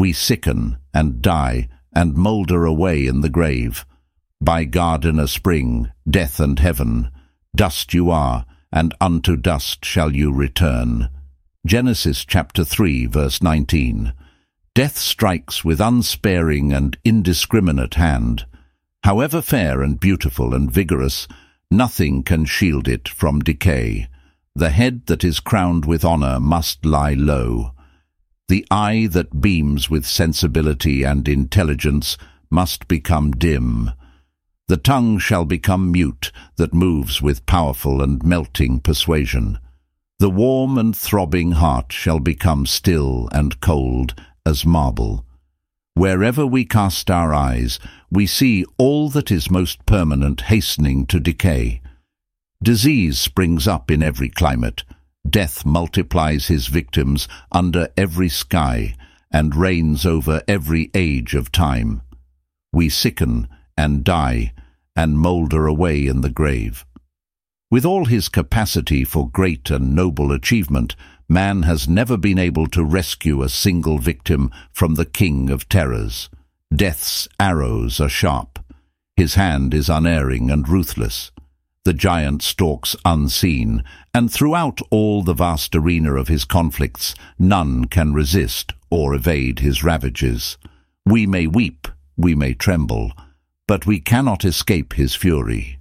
We sicken and die and moulder away in the grave. By Gardiner Spring, death and heaven, dust you are, and unto dust shall you return. Genesis chapter 3 verse 19. Death strikes with unsparing and indiscriminate hand. However fair and beautiful and vigorous, nothing can shield it from decay. The head that is crowned with honour must lie low. The eye that beams with sensibility and intelligence must become dim. The tongue shall become mute that moves with powerful and melting persuasion. The warm and throbbing heart shall become still and cold as marble. Wherever we cast our eyes, we see all that is most permanent hastening to decay. Disease springs up in every climate. Death multiplies his victims under every sky and reigns over every age of time. We sicken and die and moulder away in the grave. With all his capacity for great and noble achievement, man has never been able to rescue a single victim from the king of terrors. Death's arrows are sharp. His hand is unerring and ruthless. The giant stalks unseen, and throughout all the vast arena of his conflicts, none can resist or evade his ravages. We may weep, we may tremble, but we cannot escape his fury.